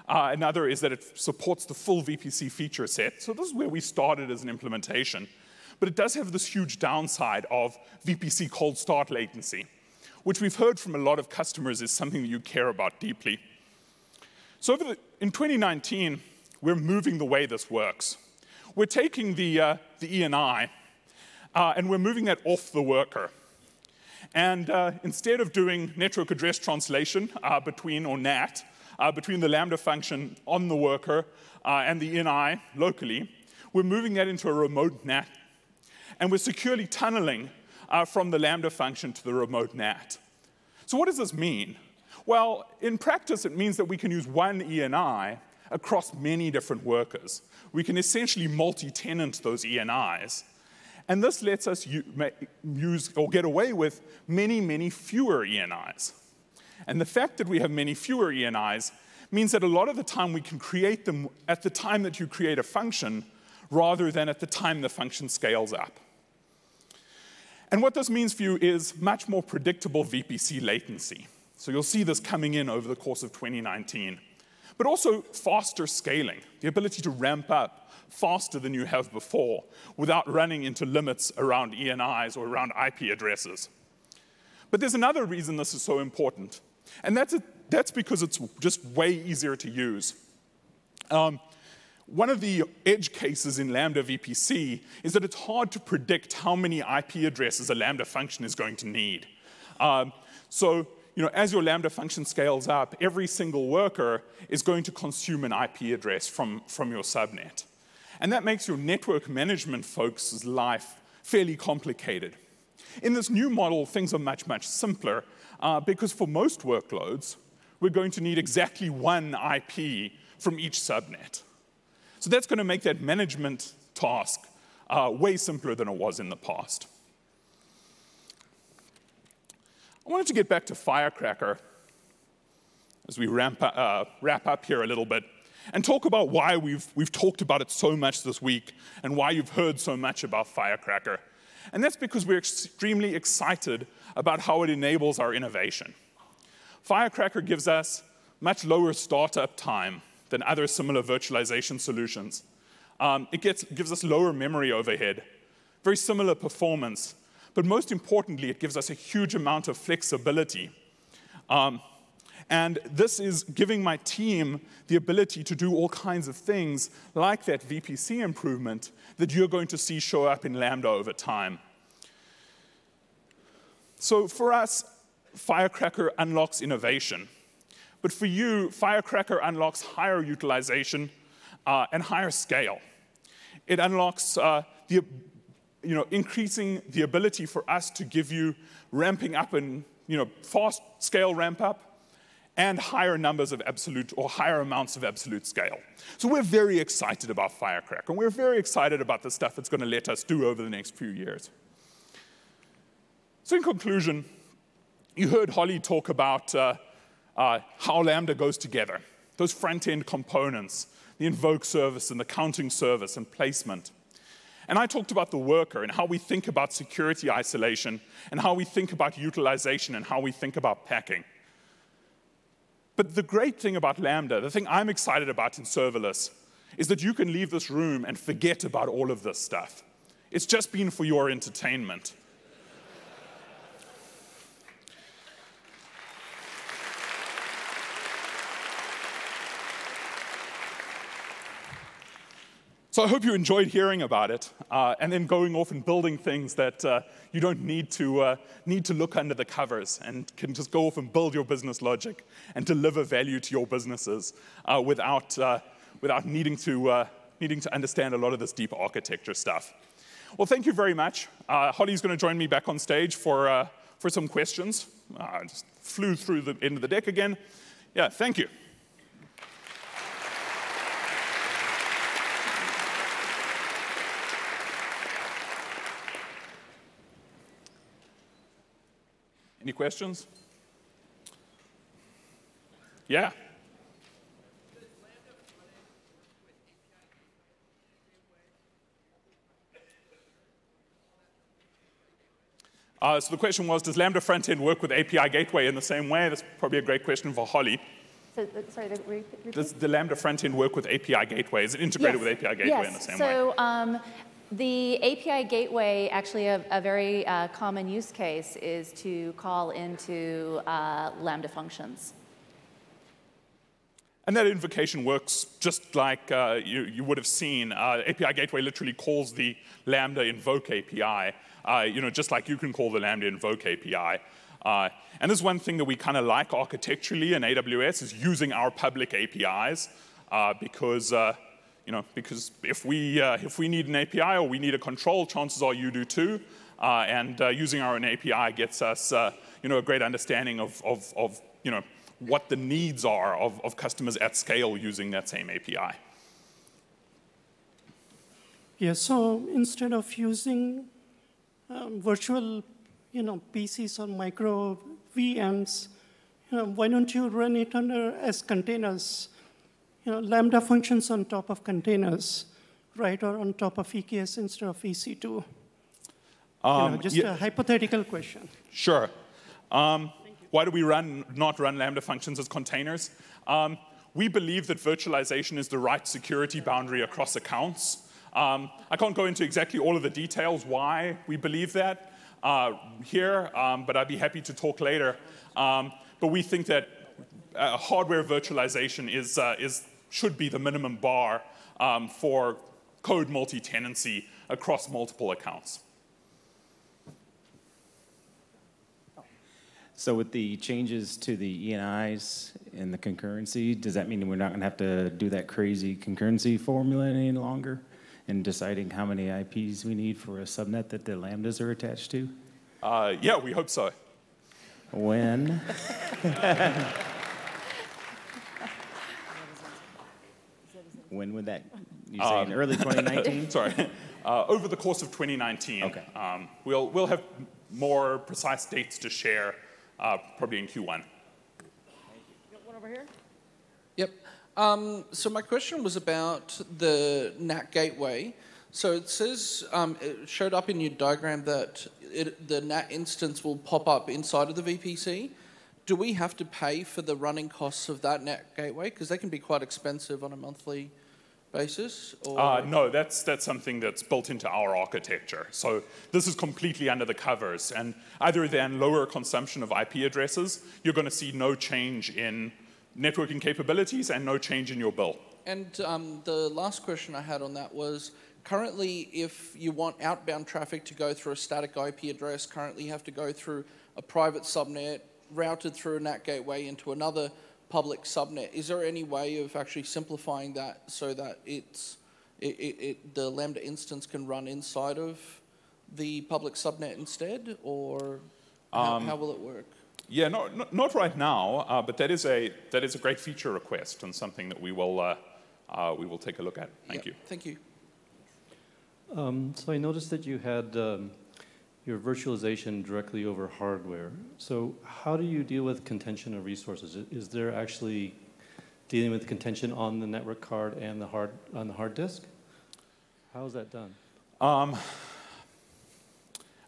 Uh, another is that it supports the full VPC feature set. So this is where we started as an implementation. But it does have this huge downside of VPC cold start latency, which we've heard from a lot of customers is something that you care about deeply. So the, in 2019, we're moving the way this works. We're taking the, uh, the ENI uh, and we're moving that off the worker. And uh, instead of doing network address translation uh, between, or NAT, uh, between the Lambda function on the worker uh, and the ENI locally, we're moving that into a remote NAT. And we're securely tunneling from the Lambda function to the remote NAT. So what does this mean? Well, in practice, it means that we can use one ENI across many different workers. We can essentially multi-tenant those ENIs. And this lets us use or get away with many, many fewer ENIs. And the fact that we have many fewer ENIs means that a lot of the time we can create them at the time that you create a function rather than at the time the function scales up. And what this means for you is much more predictable VPC latency. So you'll see this coming in over the course of 2019. But also faster scaling, the ability to ramp up faster than you have before without running into limits around ENIs or around IP addresses. But there's another reason this is so important, and that's, a, that's because it's just way easier to use. Um, one of the edge cases in Lambda VPC is that it's hard to predict how many IP addresses a Lambda function is going to need. Um, so you know, as your Lambda function scales up, every single worker is going to consume an IP address from, from your subnet. And that makes your network management folks' life fairly complicated. In this new model, things are much, much simpler uh, because for most workloads, we're going to need exactly one IP from each subnet. So that's going to make that management task uh, way simpler than it was in the past. I wanted to get back to Firecracker as we ramp, uh, wrap up here a little bit and talk about why we've, we've talked about it so much this week and why you've heard so much about Firecracker. And that's because we're extremely excited about how it enables our innovation. Firecracker gives us much lower startup time than other similar virtualization solutions. Um, it gets, gives us lower memory overhead, very similar performance, but most importantly, it gives us a huge amount of flexibility. Um, and this is giving my team the ability to do all kinds of things like that VPC improvement that you're going to see show up in Lambda over time. So for us, Firecracker unlocks innovation. But for you, Firecracker unlocks higher utilization uh, and higher scale. It unlocks uh, the you know, increasing the ability for us to give you ramping up and you know, fast scale ramp up and higher numbers of absolute or higher amounts of absolute scale. So we're very excited about Firecracker, and we're very excited about the stuff it's going to let us do over the next few years. So in conclusion, you heard Holly talk about uh, uh, how Lambda goes together, those front-end components, the invoke service and the counting service and placement. And I talked about the worker and how we think about security isolation and how we think about utilization and how we think about packing. But the great thing about Lambda, the thing I'm excited about in serverless, is that you can leave this room and forget about all of this stuff. It's just been for your entertainment. So I hope you enjoyed hearing about it uh, and then going off and building things that uh, you don't need to, uh, need to look under the covers and can just go off and build your business logic and deliver value to your businesses uh, without, uh, without needing, to, uh, needing to understand a lot of this deep architecture stuff. Well, thank you very much. Holly's going to join me back on stage for, for some questions. I just flew through the end of the deck again. Yeah, thank you. Any questions? Yeah. Uh, so the question was, does Lambda front-end work with API Gateway in the same way? That's probably a great question for Holly. So, sorry, repeat? Does the Lambda front-end work with API Gateway? Is it integrated yes. with API Gateway yes. in the same so, way? So um, the API gateway, actually a, a very uh, common use case is to call into uh, Lambda functions. And that invocation works just like uh, you, you, would have seen. Uh, API Gateway literally calls the Lambda invoke API, uh, you know, just like you can call the Lambda invoke API. Uh, and this is one thing that we kind of like architecturally in AWS is using our public APIs because you know, because if we, uh, if we need an API or we need a control, chances are you do too. Uh, and uh, using our own API gets us, uh, you know, a great understanding of, of, of, you know, what the needs are of, of customers at scale using that same API. Yeah, so instead of using um, virtual, you know, PCs or micro VMs, you know, why don't you run it under as containers you know, Lambda functions on top of containers, right, or on top of EKS instead of EC2? Um, you know, just yeah. a hypothetical question. Sure. Um, why do we run, not run Lambda functions as containers? Um, we believe that virtualization is the right security boundary across accounts. Um, I can't go into exactly all of the details why we believe that uh, here, um, but I'd be happy to talk later. Um, but we think that uh, hardware virtualization is, uh, is should be the minimum bar um, for code multi-tenancy across multiple accounts. So with the changes to the ENIs and the concurrency, does that mean we're not going to have to do that crazy concurrency formula any longer in deciding how many IPs we need for a subnet that the lambdas are attached to? Uh, yeah, we hope so. When? <laughs> When would that, you say in um, early <laughs> 2019? sorry, uh, over the course of 2019. Okay. Um, we'll, we'll have more precise dates to share uh, probably in Q1. Got one over here? Yep. Um, so my question was about the NAT gateway. So it says, um, it showed up in your diagram that it, the NAT instance will pop up inside of the VPC. Do we have to pay for the running costs of that NAT gateway? Because they can be quite expensive on a monthly basis? Uh, no, that's, that's something that's built into our architecture. So this is completely under the covers. And other than lower consumption of IP addresses, you're going to see no change in networking capabilities and no change in your bill. And um, the last question I had on that was, currently, if you want outbound traffic to go through a static IP address, currently you have to go through a private subnet routed through a NAT gateway into another public subnet. Is there any way of actually simplifying that so that it's it, it, it, the Lambda instance can run inside of the public subnet instead, or how, um, how will it work? Yeah, no, no, not right now, uh, but that is a that is a great feature request and something that we will uh, uh, we will take a look at. Thank yep. you. Thank you. Um, so I noticed that you had um, your virtualization directly over hardware. So how do you deal with contention of resources? Is there actually dealing with contention on the network card and the hard on the hard disk? How is that done? Um,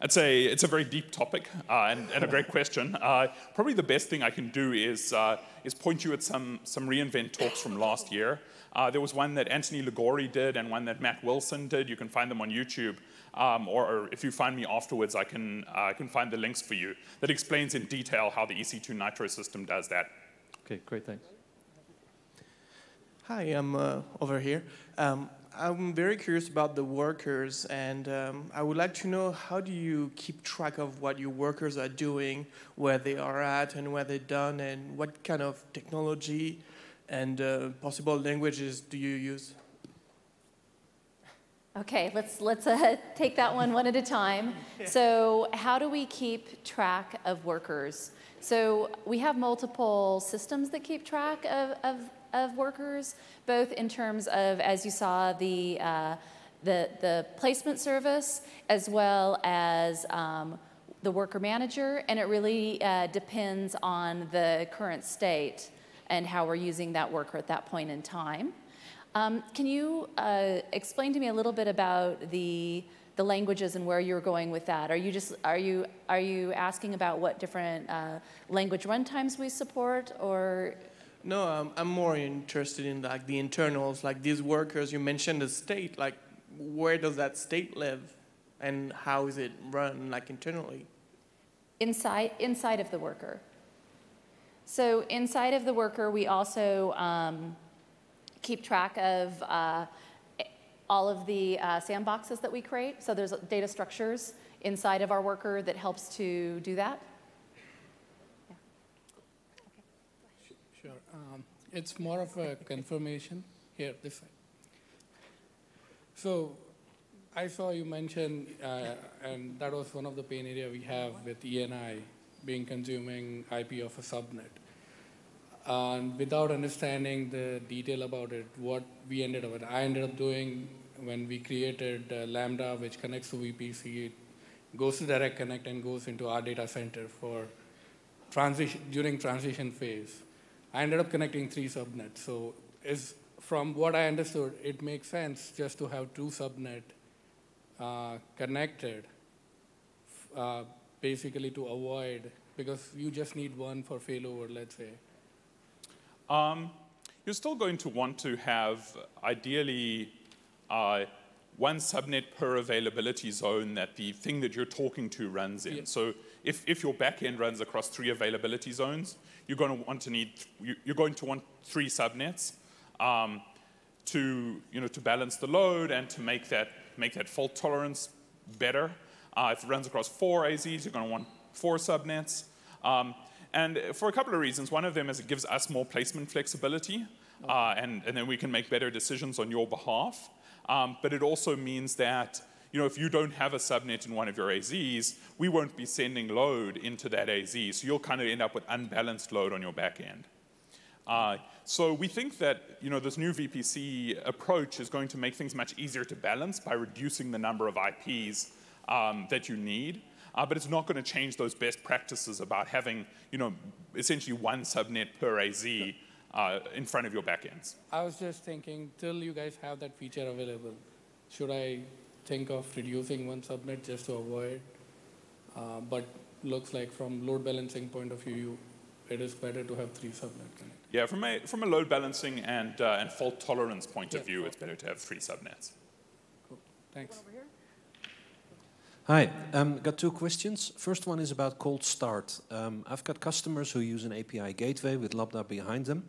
I'd say it's a very deep topic uh, and, and, a great question. Uh, probably the best thing I can do is, uh, is point you at some, some reInvent talks from last year. Uh, there was one that Anthony Liguori did and one that Matt Wilson did. You can find them on YouTube. Um, or, or, if you find me afterwards, I can, uh, I can find the links for you that explains in detail how the EC2 Nitro system does that. Okay, great, thanks. Hi, I'm uh, over here. Um, I'm very curious about the workers, and um, I would like to know how do you keep track of what your workers are doing, where they are at, and where they're done, and what kind of technology and uh, possible languages do you use? Okay, let's, let's uh, <laughs> take that one one at a time. <laughs> So, how do we keep track of workers? So, we have multiple systems that keep track of, of, of workers, both in terms of, as you saw, the, uh, the, the placement service, as well as um, the worker manager, and it really uh, depends on the current state and how we're using that worker at that point in time. Um, can you uh, explain to me a little bit about the the languages and where you're going with that? Are you just are you are you asking about what different uh, language runtimes we support, or? No, um, I'm more interested in like the internals, like these workers. You mentioned the state, like where does that state live, and how is it run, like internally? Inside inside of the worker. So inside of the worker, we also um, keep track of uh, all of the uh, sandboxes that we create. So there's data structures inside of our worker that helps to do that. Yeah. Okay. Sure. Um, it's more of a <laughs> confirmation here, this side. So I saw you mention, uh, and that was one of the pain area we have with ENI being consuming IP of a subnet and without understanding the detail about it, what we ended up with. I ended up doing when we created uh, Lambda, which connects to VPC, it goes to Direct Connect and goes into our data center for transition during transition phase. I ended up connecting three subnets. So is from what I understood, it makes sense just to have two subnet uh, connected, uh, basically to avoid because you just need one for failover, let's say. Um, you're still going to want to have, ideally, uh, one subnet per availability zone that the thing that you're talking to runs in. Yeah. So if, if your backend runs across three availability zones, you're going to want to need, you're going to want three subnets um, to, you know, to balance the load and to make that, make that fault tolerance better. Uh, if it runs across four AZs, you're going to want four subnets. Um, and for a couple of reasons. One of them is it gives us more placement flexibility, uh, and, and then we can make better decisions on your behalf. Um, but it also means that you know, if you don't have a subnet in one of your AZs, we won't be sending load into that AZ. So you'll kind of end up with unbalanced load on your back end. Uh, so we think that you know, this new VPC approach is going to make things much easier to balance by reducing the number of IPs um, that you need uh, but it's not going to change those best practices about having, you know, essentially one subnet per AZ uh, in front of your backends. I was just thinking, till you guys have that feature available, should I think of reducing one subnet just to avoid? Uh, but looks like from load balancing point of view, it is better to have three subnets. Yeah, from a, from a load balancing and, uh, and fault tolerance point yeah. of view, it's better to have three subnets. Cool. Thanks. Hi, um, got two questions. First one is about cold start. Um, I've got customers who use an API gateway with Lambda behind them,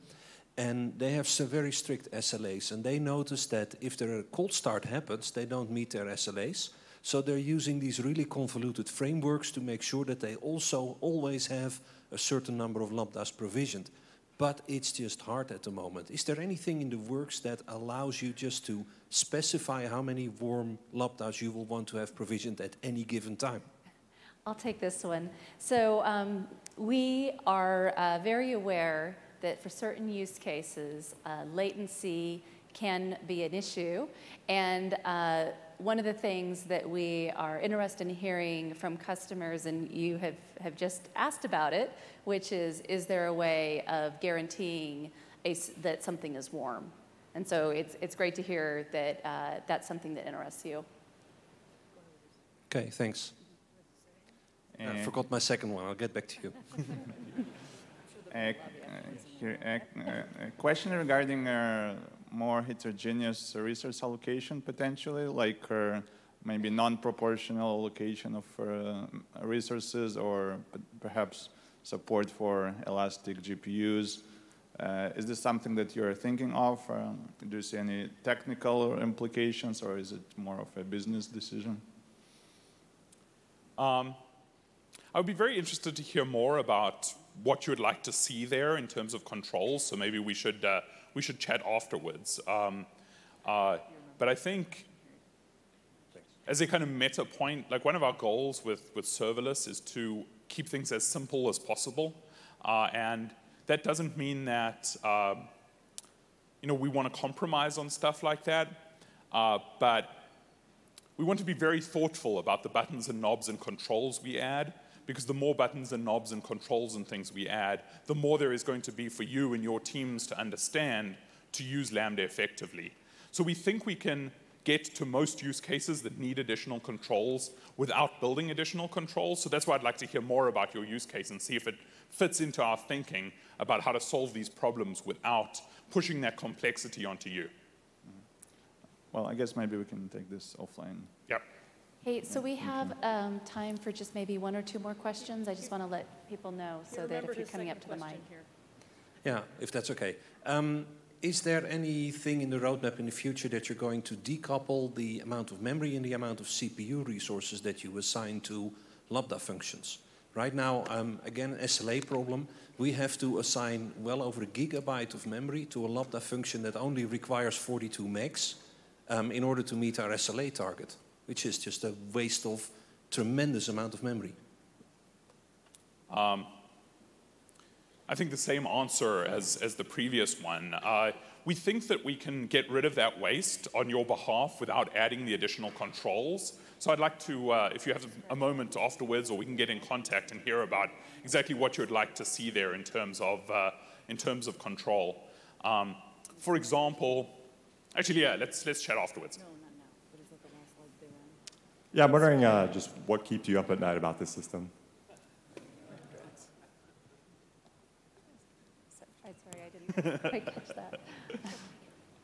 and they have some very strict SLAs. And they notice that if their cold start happens, they don't meet their SLAs. So they're using these really convoluted frameworks to make sure that they also always have a certain number of Lambdas provisioned but it's just hard at the moment. Is there anything in the works that allows you just to specify how many warm lambdas you will want to have provisioned at any given time? I'll take this one. So um, we are uh, very aware that for certain use cases, uh, latency can be an issue. And uh, one of the things that we are interested in hearing from customers, and you have, have just asked about it, which is, is there a way of guaranteeing a, that something is warm? And so it's, it's great to hear that uh, that's something that interests you. Okay, thanks. I forgot my second one. I'll get back to you. <laughs> a, a, a, question regarding uh, more heterogeneous resource allocation potentially, like uh, maybe non-proportional allocation of uh, resources or perhaps support for elastic GPUs Uh, is this something that you're thinking of? Um, do you see any technical implications, or is it more of a business decision? Um, I would be very interested to hear more about what you would like to see there in terms of controls. So maybe we should uh, we should chat afterwards. Um, uh, but I think as a kind of meta point, like one of our goals with, with serverless is to keep things as simple as possible. Uh, and that doesn't mean that uh, you know, we want to compromise on stuff like that, uh, but we want to be very thoughtful about the buttons and knobs and controls we add, because the more buttons and knobs and controls and things we add, the more there is going to be for you and your teams to understand to use Lambda effectively. So we think we can get to most use cases that need additional controls without building additional controls. So that's why I'd like to hear more about your use case and see if it fits into our thinking about how to solve these problems without pushing that complexity onto you. Well, I guess maybe we can take this offline. Yep. Hey, so we have um, time for just maybe one or two more questions. I just want to let people know so that if you're coming up to the mic. Yeah, if that's okay. Um, is there anything in the roadmap in the future that you're going to decouple the amount of memory and the amount of CPU resources that you assign to Lambda functions? Right now, um, again, SLA problem, we have to assign well over a gigabyte of memory to a Lambda function that only requires 42 megs um, in order to meet our SLA target, which is just a waste of tremendous amount of memory. Um, I think the same answer as, as the previous one. Uh, we think that we can get rid of that waste on your behalf without adding the additional controls. So I'd like to, uh, if you have a moment afterwards, or we can get in contact and hear about exactly what you'd like to see there in terms of, uh, in terms of control. Um, for example, actually, yeah, let's, let's chat afterwards. Yeah, I'm wondering uh, just what keeps you up at night about this system? I catch that.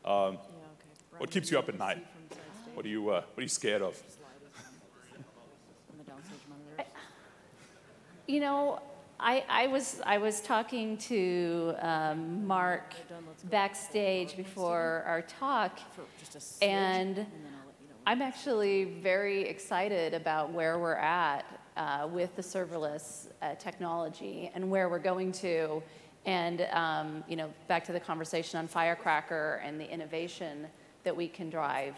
Um, what keeps you up at night? What are you, uh, what are you scared of? You know, I, I, was, I was talking to um, Marc backstage before our talk, and I'm actually very excited about where we're at uh, with the serverless uh, technology and where we're going to and um, you know, back to the conversation on Firecracker and the innovation that we can drive.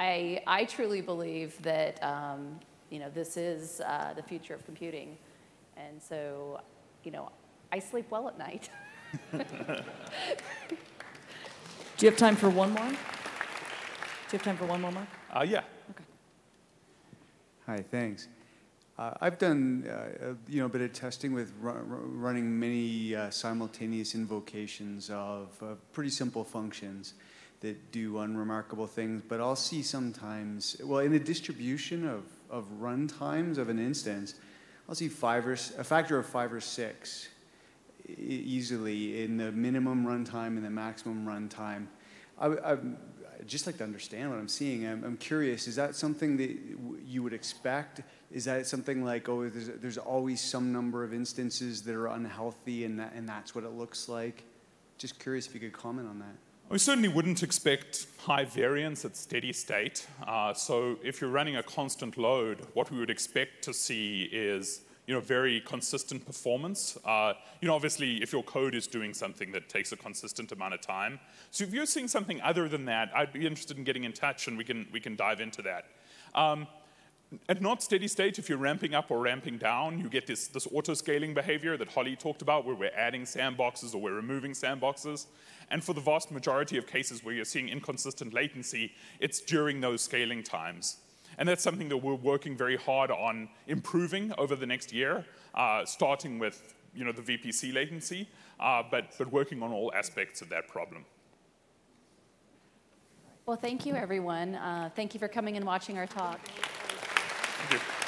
I, I truly believe that um, you know, this is uh, the future of computing. And so, you know, I sleep well at night. <laughs> Do you have time for one more? Do you have time for one more, Marc? Uh, yeah. Okay. Hi, thanks. Uh, I've done uh, you know a bit of testing with running many uh, simultaneous invocations of uh, pretty simple functions that do unremarkable things, but I'll see sometimes, well, in the distribution of, of run times of an instance, I'll see five or, a factor of five or six easily in the minimum runtime and the maximum runtime. I, I, just like to understand what I'm seeing. I'm, I'm curious, is that something that you would expect? Is that something like, oh, there's, there's always some number of instances that are unhealthy and, that, and that's what it looks like? Just curious if you could comment on that. We certainly wouldn't expect high variance at steady state. Uh, so if you're running a constant load, what we would expect to see is you know, very consistent performance. Uh, you know, obviously, if your code is doing something that takes a consistent amount of time. So if you're seeing something other than that, I'd be interested in getting in touch and we can, we can dive into that. Um, at not steady state, if you're ramping up or ramping down, you get this, this auto-scaling behavior that Holly talked about, where we're adding sandboxes or we're removing sandboxes. And for the vast majority of cases where you're seeing inconsistent latency, it's during those scaling times. And that's something that we're working very hard on improving over the next year, uh, starting with you know, the VPC latency, uh, but, but working on all aspects of that problem. Well, thank you, everyone. Uh, thank you for coming and watching our talk. Thank you.